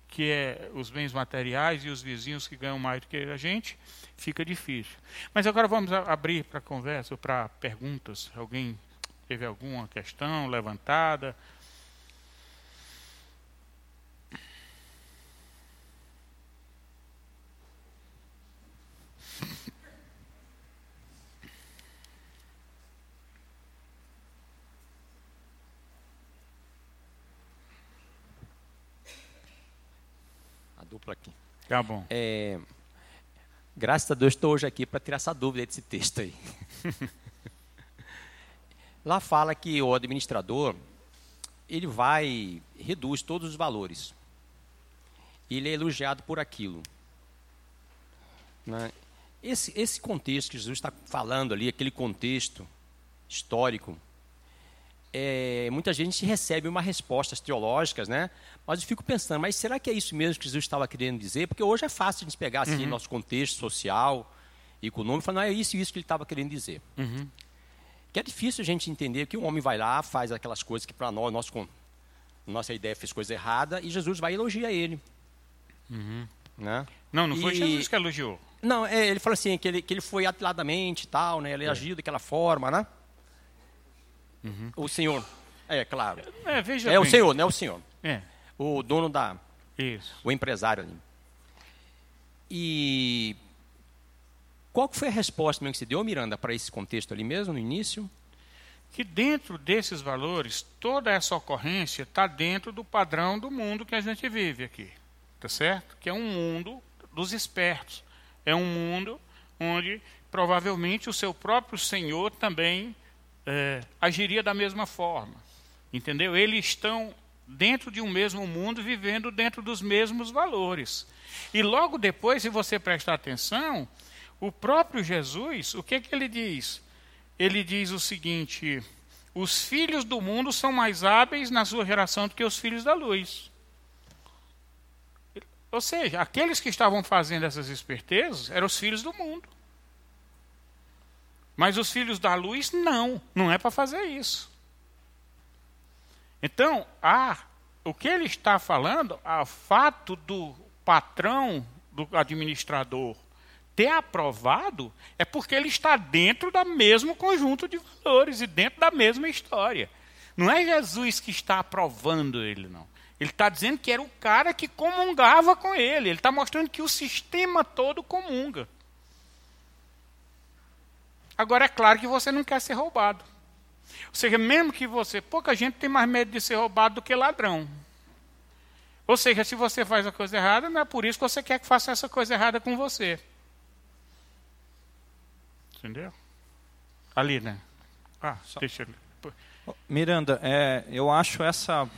que é os bens materiais e os vizinhos que ganham mais do que a gente, fica difícil. Mas agora vamos abrir para conversa, para perguntas. Alguém teve alguma questão levantada? Dupla aqui. Tá bom. É, graças a Deus estou hoje aqui para tirar essa dúvida desse texto aí. Lá fala que o administrador ele vai reduz todos os valores. Ele é elogiado por aquilo. Né? Esse, esse contexto que Jesus está falando ali, aquele contexto histórico, é, muita gente recebe umas respostas teológicas, né? Mas eu fico pensando, mas será que é isso mesmo que Jesus estava querendo dizer? Porque hoje é fácil a gente pegar assim uhum. nosso contexto social, econômico, e falar, não, é isso e isso que ele estava querendo dizer. Uhum. Que é difícil a gente entender que um homem vai lá, faz aquelas coisas que para nós, nosso, nossa ideia fez coisa errada, e Jesus vai elogiar ele. Uhum. Né? Não, não foi e... Jesus que elogiou. Não, é, ele falou assim, que ele, que ele foi atiladamente e tal, né? Ele é. agiu daquela forma, né? Uhum. O senhor. É, claro. É, veja é bem. o senhor, não é o senhor. É. O dono da. Isso. O empresário ali. E. Qual foi a resposta mesmo que você deu, Miranda, para esse contexto ali mesmo, no início? Que dentro desses valores, toda essa ocorrência está dentro do padrão do mundo que a gente vive aqui. Tá certo? Que é um mundo dos espertos. É um mundo onde provavelmente o seu próprio Senhor também é, agiria da mesma forma. Entendeu? Eles estão dentro de um mesmo mundo, vivendo dentro dos mesmos valores. E logo depois, se você prestar atenção, o próprio Jesus, o que, que ele diz? Ele diz o seguinte: os filhos do mundo são mais hábeis na sua geração do que os filhos da luz. Ou seja, aqueles que estavam fazendo essas espertezas eram os filhos do mundo. Mas os filhos da luz, não, não é para fazer isso. Então, ah, o que ele está falando, o fato do patrão, do administrador, ter aprovado, é porque ele está dentro do mesmo conjunto de valores e dentro da mesma história. Não é Jesus que está aprovando ele, não. Ele está dizendo que era o cara que comungava com ele. Ele está mostrando que o sistema todo comunga. Agora, é claro que você não quer ser roubado. Ou seja, mesmo que você. Pouca gente tem mais medo de ser roubado do que ladrão. Ou seja, se você faz a coisa errada, não é por isso que você quer que faça essa coisa errada com você. Entendeu? Ali, né? Ah, Só. deixa ele. Miranda, é, eu acho essa,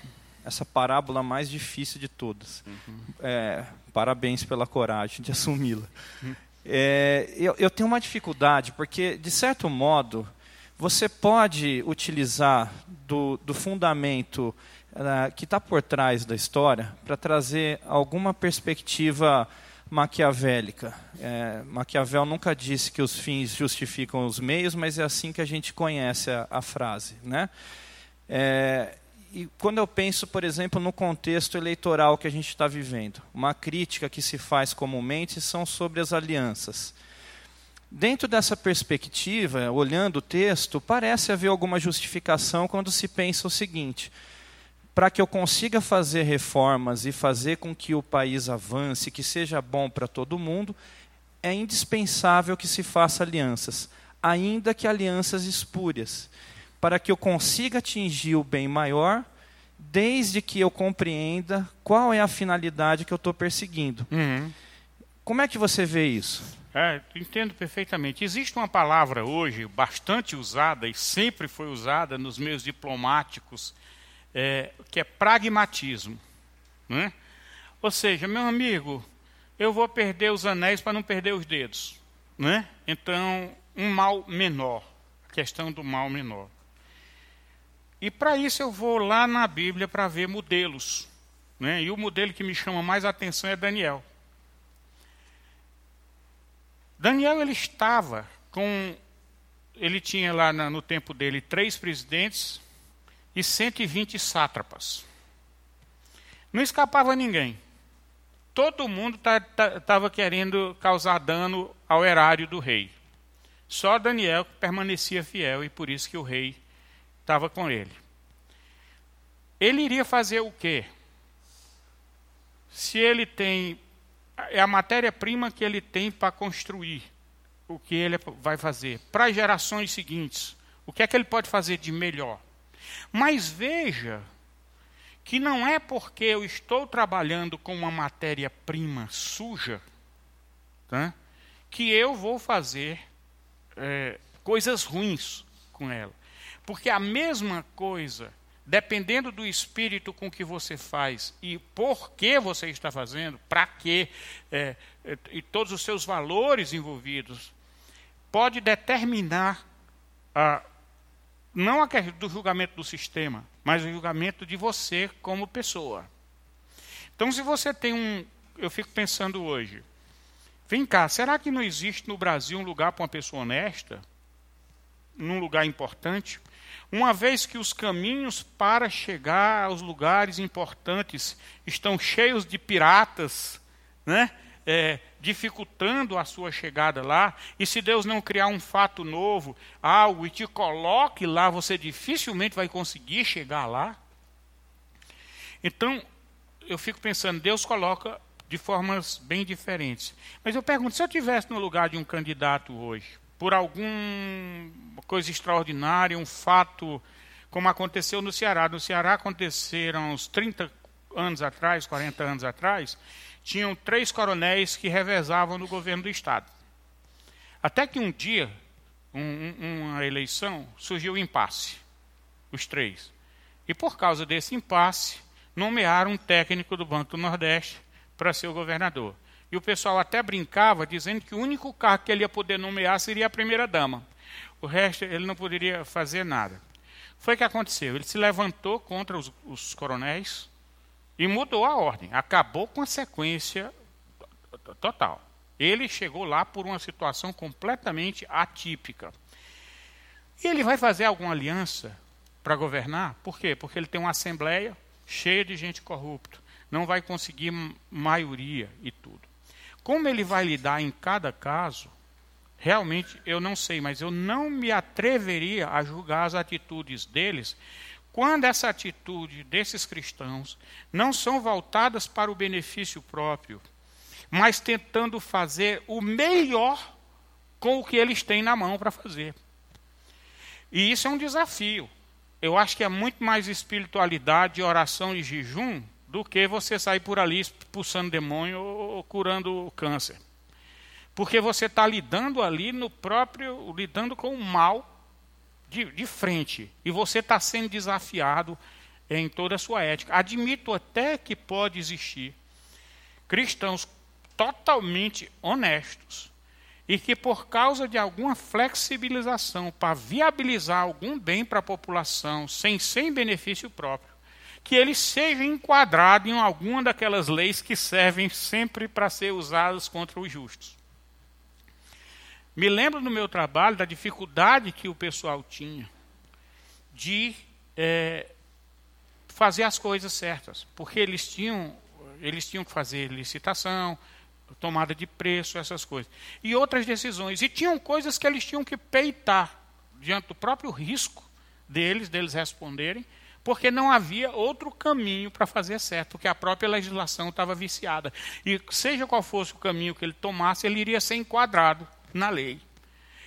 essa parábola mais difícil de todas. Uhum. É, parabéns pela coragem de assumi-la. Uhum. É, eu, eu tenho uma dificuldade, porque, de certo modo, você pode utilizar do, do fundamento uh, que está por trás da história para trazer alguma perspectiva maquiavélica. É, Maquiavel nunca disse que os fins justificam os meios, mas é assim que a gente conhece a, a frase. Né? É, e quando eu penso, por exemplo, no contexto eleitoral que a gente está vivendo, uma crítica que se faz comumente são sobre as alianças. Dentro dessa perspectiva, olhando o texto, parece haver alguma justificação quando se pensa o seguinte: para que eu consiga fazer reformas e fazer com que o país avance, que seja bom para todo mundo, é indispensável que se faça alianças, ainda que alianças espúrias para que eu consiga atingir o bem maior, desde que eu compreenda qual é a finalidade que eu estou perseguindo. Uhum. Como é que você vê isso? É, entendo perfeitamente. Existe uma palavra hoje bastante usada e sempre foi usada nos meios diplomáticos, é, que é pragmatismo. Né? Ou seja, meu amigo, eu vou perder os anéis para não perder os dedos. Né? Então, um mal menor, a questão do mal menor. E para isso eu vou lá na Bíblia para ver modelos. Né? E o modelo que me chama mais atenção é Daniel. Daniel ele estava com. Ele tinha lá no tempo dele três presidentes e 120 sátrapas. Não escapava ninguém. Todo mundo estava querendo causar dano ao erário do rei. Só Daniel permanecia fiel e por isso que o rei estava com ele. Ele iria fazer o quê? Se ele tem. É a matéria-prima que ele tem para construir o que ele vai fazer. Para as gerações seguintes, o que é que ele pode fazer de melhor? Mas veja que não é porque eu estou trabalhando com uma matéria-prima suja tá, que eu vou fazer é, coisas ruins com ela. Porque a mesma coisa, dependendo do espírito com que você faz e por que você está fazendo, para quê, é, é, e todos os seus valores envolvidos, pode determinar a, não a do julgamento do sistema, mas o julgamento de você como pessoa. Então, se você tem um. Eu fico pensando hoje. Vem cá, será que não existe no Brasil um lugar para uma pessoa honesta? Num lugar importante? Uma vez que os caminhos para chegar aos lugares importantes estão cheios de piratas, né? É, dificultando a sua chegada lá, e se Deus não criar um fato novo, algo, e te coloque lá, você dificilmente vai conseguir chegar lá. Então, eu fico pensando, Deus coloca de formas bem diferentes. Mas eu pergunto, se eu tivesse no lugar de um candidato hoje, por alguma coisa extraordinária, um fato como aconteceu no Ceará. No Ceará aconteceram uns 30 anos atrás, 40 anos atrás, tinham três coronéis que revezavam no governo do Estado. Até que um dia, um, uma eleição, surgiu um impasse, os três. E por causa desse impasse, nomearam um técnico do Banco do Nordeste para ser o governador. E o pessoal até brincava, dizendo que o único cargo que ele ia poder nomear seria a primeira-dama. O resto ele não poderia fazer nada. Foi o que aconteceu. Ele se levantou contra os, os coronéis e mudou a ordem. Acabou com a sequência total. Ele chegou lá por uma situação completamente atípica. E ele vai fazer alguma aliança para governar? Por quê? Porque ele tem uma assembleia cheia de gente corrupta. Não vai conseguir maioria e tudo. Como ele vai lidar em cada caso, realmente eu não sei, mas eu não me atreveria a julgar as atitudes deles quando essa atitude desses cristãos não são voltadas para o benefício próprio, mas tentando fazer o melhor com o que eles têm na mão para fazer. E isso é um desafio. Eu acho que é muito mais espiritualidade, oração e jejum do que você sair por ali expulsando demônio ou curando câncer. Porque você está lidando ali no próprio, lidando com o mal de, de frente. E você está sendo desafiado em toda a sua ética. Admito até que pode existir cristãos totalmente honestos e que, por causa de alguma flexibilização para viabilizar algum bem para a população sem, sem benefício próprio, que ele seja enquadrado em alguma daquelas leis que servem sempre para ser usadas contra os justos. Me lembro no meu trabalho da dificuldade que o pessoal tinha de é, fazer as coisas certas, porque eles tinham, eles tinham que fazer licitação, tomada de preço, essas coisas. E outras decisões. E tinham coisas que eles tinham que peitar diante do próprio risco deles, deles responderem, porque não havia outro caminho para fazer certo, porque a própria legislação estava viciada. E seja qual fosse o caminho que ele tomasse, ele iria ser enquadrado na lei.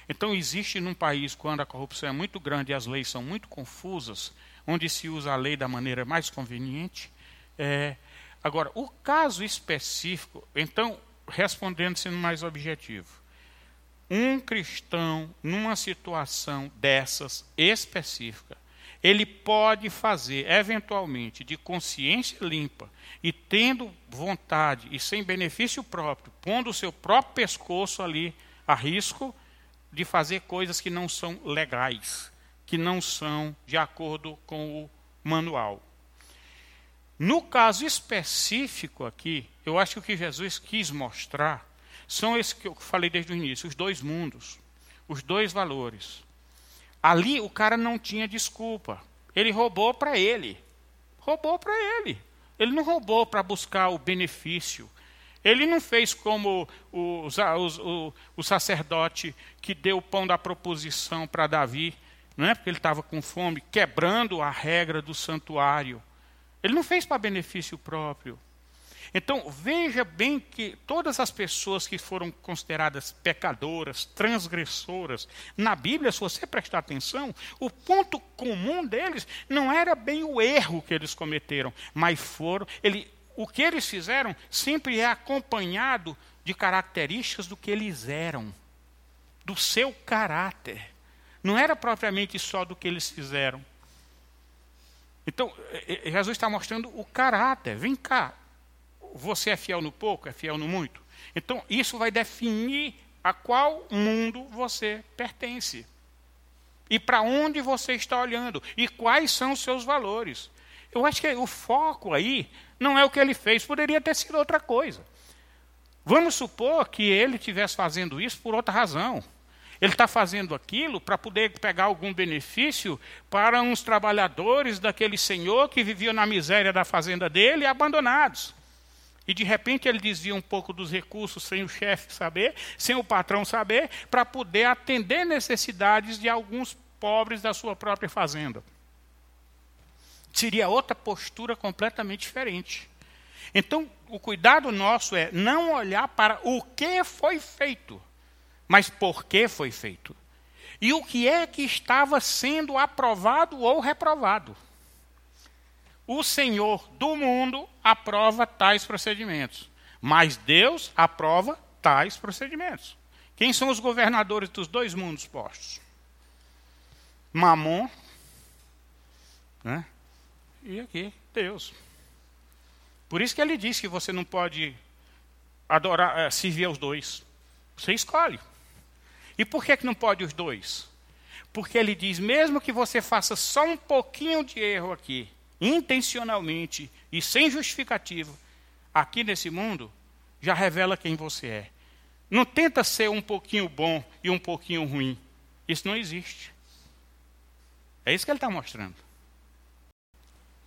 Então, existe num país, quando a corrupção é muito grande e as leis são muito confusas, onde se usa a lei da maneira mais conveniente. É... Agora, o caso específico, então, respondendo sendo mais objetivo, um cristão numa situação dessas específica, ele pode fazer, eventualmente, de consciência limpa e tendo vontade e sem benefício próprio, pondo o seu próprio pescoço ali a risco de fazer coisas que não são legais, que não são de acordo com o manual. No caso específico aqui, eu acho que o que Jesus quis mostrar são esses que eu falei desde o início, os dois mundos, os dois valores. Ali o cara não tinha desculpa. Ele roubou para ele. Roubou para ele. Ele não roubou para buscar o benefício. Ele não fez como o, o, o sacerdote que deu o pão da proposição para Davi, não é porque ele estava com fome, quebrando a regra do santuário. Ele não fez para benefício próprio. Então, veja bem que todas as pessoas que foram consideradas pecadoras, transgressoras, na Bíblia, se você prestar atenção, o ponto comum deles não era bem o erro que eles cometeram, mas foram. Ele, o que eles fizeram sempre é acompanhado de características do que eles eram, do seu caráter. Não era propriamente só do que eles fizeram. Então, é, é, Jesus está mostrando o caráter. Vem cá, você é fiel no pouco, é fiel no muito? Então, isso vai definir a qual mundo você pertence. E para onde você está olhando. E quais são os seus valores. Eu acho que o foco aí não é o que ele fez, poderia ter sido outra coisa. Vamos supor que ele estivesse fazendo isso por outra razão. Ele está fazendo aquilo para poder pegar algum benefício para uns trabalhadores daquele senhor que viviam na miséria da fazenda dele, abandonados. E de repente ele desvia um pouco dos recursos sem o chefe saber, sem o patrão saber, para poder atender necessidades de alguns pobres da sua própria fazenda. Seria outra postura completamente diferente. Então, o cuidado nosso é não olhar para o que foi feito, mas por que foi feito. E o que é que estava sendo aprovado ou reprovado. O Senhor do mundo aprova tais procedimentos. Mas Deus aprova tais procedimentos. Quem são os governadores dos dois mundos postos? Mamon, né? E aqui, Deus. Por isso que ele diz que você não pode adorar, é, servir aos dois. Você escolhe. E por que, que não pode os dois? Porque ele diz, mesmo que você faça só um pouquinho de erro aqui, intencionalmente e sem justificativo, aqui nesse mundo, já revela quem você é. Não tenta ser um pouquinho bom e um pouquinho ruim. Isso não existe. É isso que ele está mostrando.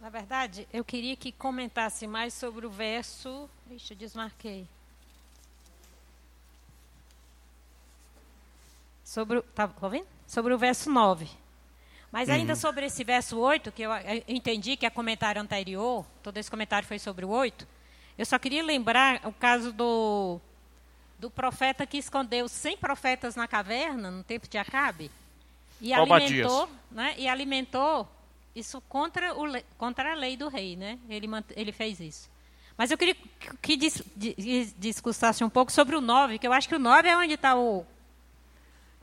Na verdade, eu queria que comentasse mais sobre o verso. Ixi, eu desmarquei. Sobre, tá ouvindo? Sobre o verso 9. Mas ainda uhum. sobre esse verso 8, que eu, eu entendi que é comentário anterior, todo esse comentário foi sobre o 8. Eu só queria lembrar o caso do, do profeta que escondeu 100 profetas na caverna no tempo de Acabe. E alimentou, né, e alimentou isso contra, o, contra a lei do rei, né? Ele, ele fez isso. Mas eu queria que dis, dis, discussasse um pouco sobre o 9, que eu acho que o 9 é onde está o,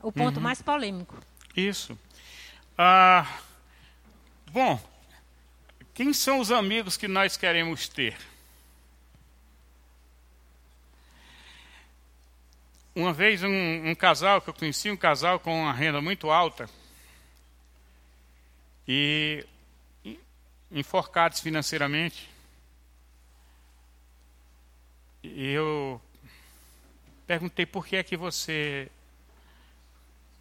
o ponto uhum. mais polêmico. Isso. Ah, bom, quem são os amigos que nós queremos ter? Uma vez um, um casal que eu conheci, um casal com uma renda muito alta, e enforcados financeiramente. E eu perguntei por que é que você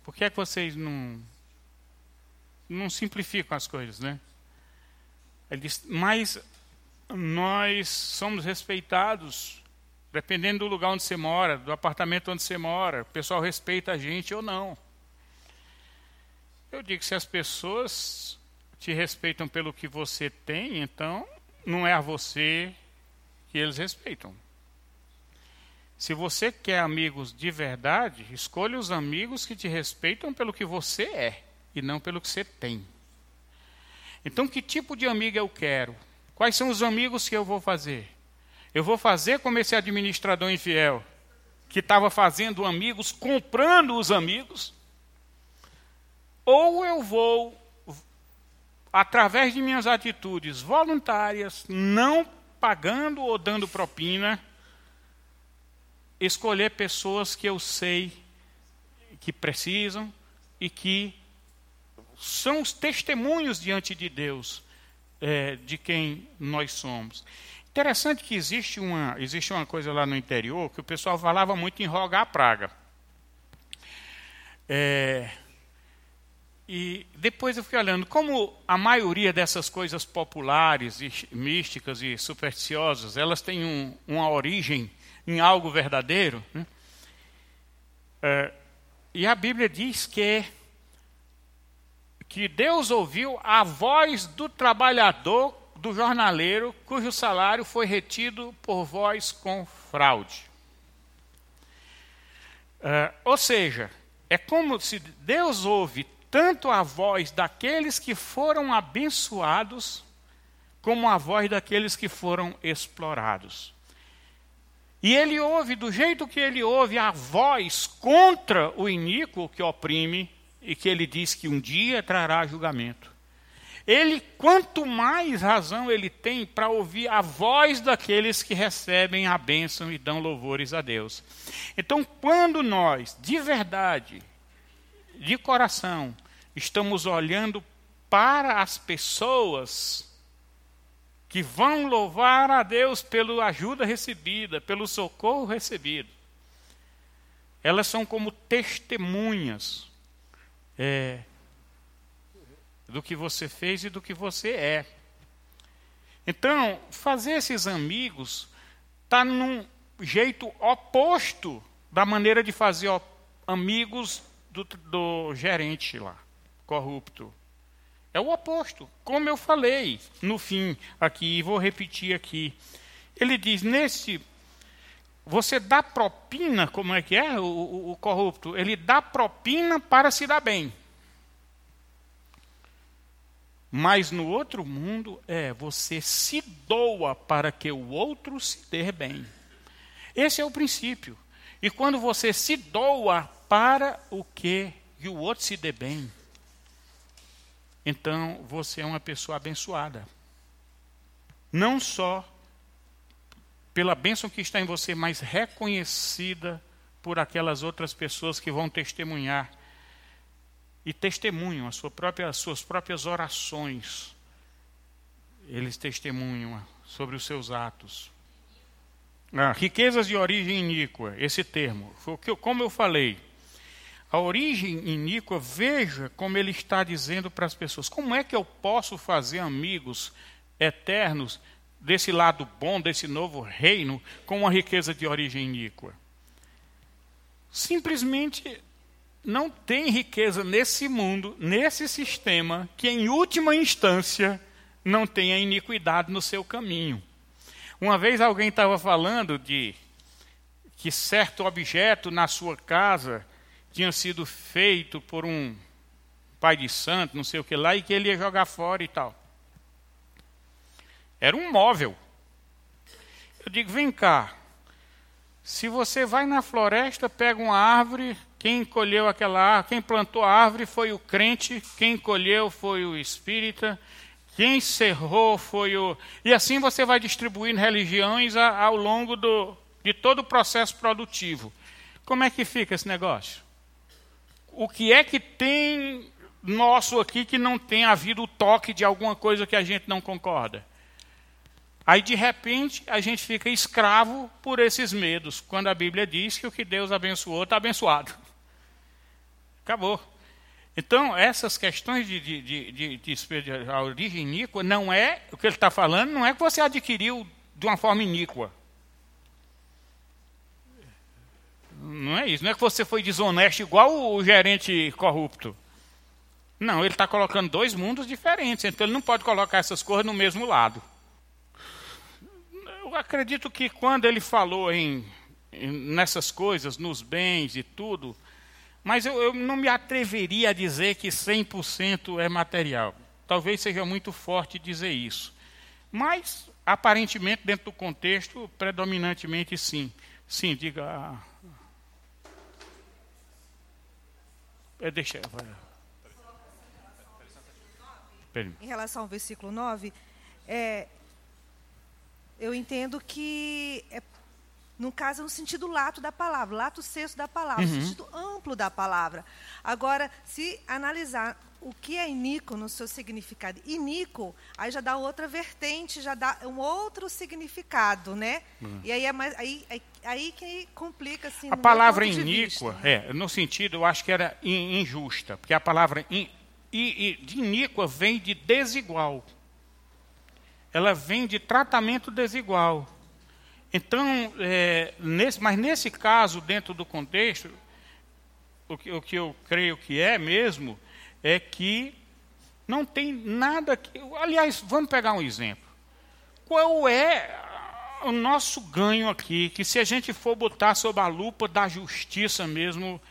por que é que vocês não não simplificam as coisas, né? Ele disse, mas nós somos respeitados dependendo do lugar onde você mora, do apartamento onde você mora, o pessoal respeita a gente ou não. Eu digo, se as pessoas te respeitam pelo que você tem, então não é a você que eles respeitam. Se você quer amigos de verdade, escolha os amigos que te respeitam pelo que você é e não pelo que você tem. Então, que tipo de amigo eu quero? Quais são os amigos que eu vou fazer? Eu vou fazer como esse administrador infiel, que estava fazendo amigos, comprando os amigos, ou eu vou, através de minhas atitudes voluntárias, não pagando ou dando propina, escolher pessoas que eu sei que precisam e que são os testemunhos diante de Deus é, de quem nós somos. Interessante que existe uma, existe uma coisa lá no interior que o pessoal falava muito em rogar a praga. É, e depois eu fui olhando, como a maioria dessas coisas populares, e místicas e supersticiosas, elas têm um, uma origem em algo verdadeiro. Né? É, e a Bíblia diz que, que Deus ouviu a voz do trabalhador, do jornaleiro, cujo salário foi retido por voz com fraude. É, ou seja, é como se Deus ouve tanto a voz daqueles que foram abençoados, como a voz daqueles que foram explorados. E ele ouve, do jeito que ele ouve, a voz contra o iníquo que oprime e que ele diz que um dia trará julgamento. Ele, quanto mais razão ele tem para ouvir a voz daqueles que recebem a bênção e dão louvores a Deus. Então, quando nós, de verdade, de coração, estamos olhando para as pessoas que vão louvar a Deus pela ajuda recebida, pelo socorro recebido. Elas são como testemunhas é, do que você fez e do que você é. Então, fazer esses amigos está num jeito oposto da maneira de fazer amigos do, do gerente lá corrupto. É o oposto. Como eu falei no fim aqui, e vou repetir aqui. Ele diz: nesse. Você dá propina, como é que é o, o, o corrupto? Ele dá propina para se dar bem. Mas no outro mundo é você se doa para que o outro se dê bem. Esse é o princípio. E quando você se doa para o que e o outro se dê bem, então você é uma pessoa abençoada. Não só pela bênção que está em você, mas reconhecida por aquelas outras pessoas que vão testemunhar e testemunham sua própria, as suas próprias orações. Eles testemunham sobre os seus atos. Ah, riquezas de origem iníqua, esse termo. Como eu falei, a origem iníqua, veja como ele está dizendo para as pessoas: como é que eu posso fazer amigos eternos desse lado bom, desse novo reino, com uma riqueza de origem iníqua? Simplesmente não tem riqueza nesse mundo, nesse sistema, que em última instância não tenha iniquidade no seu caminho. Uma vez alguém estava falando de que certo objeto na sua casa tinha sido feito por um pai de santo, não sei o que lá, e que ele ia jogar fora e tal. Era um móvel. Eu digo, vem cá. Se você vai na floresta, pega uma árvore, quem colheu aquela árvore, quem plantou a árvore foi o crente, quem colheu foi o espírita, quem encerrou foi o. E assim você vai distribuindo religiões ao longo do, de todo o processo produtivo. Como é que fica esse negócio? O que é que tem nosso aqui que não tem havido o toque de alguma coisa que a gente não concorda? Aí, de repente, a gente fica escravo por esses medos, quando a Bíblia diz que o que Deus abençoou está abençoado. Acabou. Então, essas questões de, de, de, de, de a origem iníqua, não é, o que ele está falando, não é que você adquiriu de uma forma iníqua. Não é isso, não é que você foi desonesto igual o gerente corrupto. Não, ele está colocando dois mundos diferentes, então ele não pode colocar essas coisas no mesmo lado. Eu acredito que quando ele falou em, em nessas coisas, nos bens e tudo, mas eu, eu não me atreveria a dizer que 100% é material. Talvez seja muito forte dizer isso. Mas, aparentemente, dentro do contexto, predominantemente sim. Sim, diga. É, deixa. Em relação ao versículo 9, é, eu entendo que é no caso, no sentido lato da palavra, lato senso da palavra, uhum. sentido amplo da palavra. Agora, se analisar o que é iníquo no seu significado, iníquo, aí já dá outra vertente, já dá um outro significado, né? Uhum. E aí é mais aí, aí, aí que complica assim. A palavra iníqua, é, no sentido, eu acho que era injusta, porque a palavra in, e, de iníqua vem de desigual. Ela vem de tratamento desigual. Então, é, nesse, mas nesse caso, dentro do contexto, o que, o que eu creio que é mesmo, é que não tem nada que. Aliás, vamos pegar um exemplo. Qual é o nosso ganho aqui? Que se a gente for botar sob a lupa da justiça mesmo,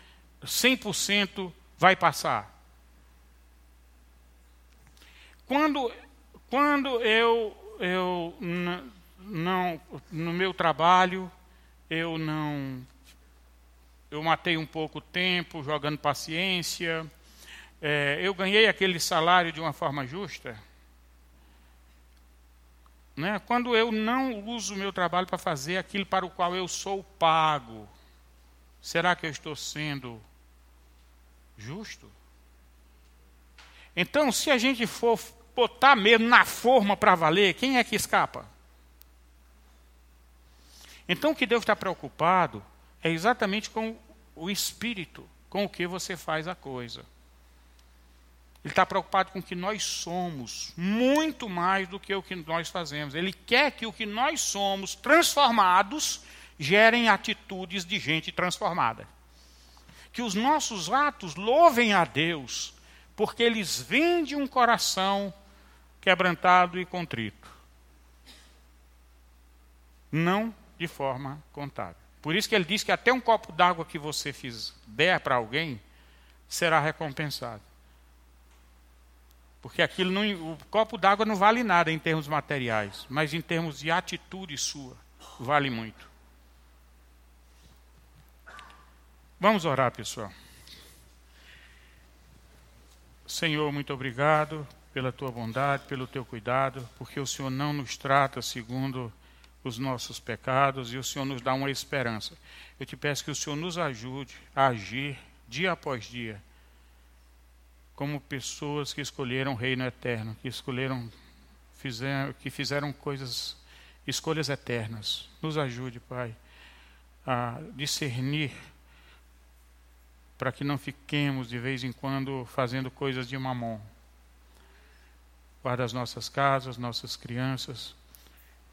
100% vai passar. Quando, quando eu, eu não, no meu trabalho, eu não. Eu matei um pouco tempo jogando paciência. É, eu ganhei aquele salário de uma forma justa. Né? Quando eu não uso o meu trabalho para fazer aquilo para o qual eu sou pago, será que eu estou sendo justo? Então, se a gente for botar mesmo na forma para valer, quem é que escapa? Então, o que Deus está preocupado é exatamente com o espírito, com o que você faz a coisa. Ele está preocupado com o que nós somos, muito mais do que o que nós fazemos. Ele quer que o que nós somos, transformados, gerem atitudes de gente transformada. Que os nossos atos louvem a Deus, porque eles vêm de um coração quebrantado e contrito. Não de forma contábil. Por isso que ele diz que até um copo d'água que você fiz, der para alguém, será recompensado. Porque aquilo não, o copo d'água não vale nada em termos materiais, mas em termos de atitude sua, vale muito. Vamos orar, pessoal. Senhor, muito obrigado pela tua bondade, pelo teu cuidado, porque o Senhor não nos trata segundo os nossos pecados e o Senhor nos dá uma esperança. Eu te peço que o Senhor nos ajude a agir dia após dia como pessoas que escolheram o reino eterno, que escolheram fizeram, que fizeram coisas escolhas eternas. Nos ajude, Pai, a discernir para que não fiquemos de vez em quando fazendo coisas de mamon. Guarda as nossas casas, nossas crianças,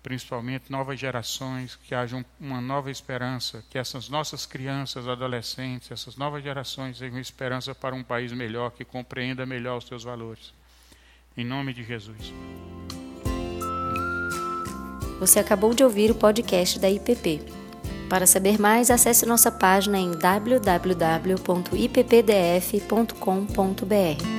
principalmente novas gerações, que haja uma nova esperança, que essas nossas crianças, adolescentes, essas novas gerações tenham esperança para um país melhor, que compreenda melhor os seus valores. Em nome de Jesus. Você acabou de ouvir o podcast da IPP. Para saber mais, acesse nossa página em www.ippdf.com.br.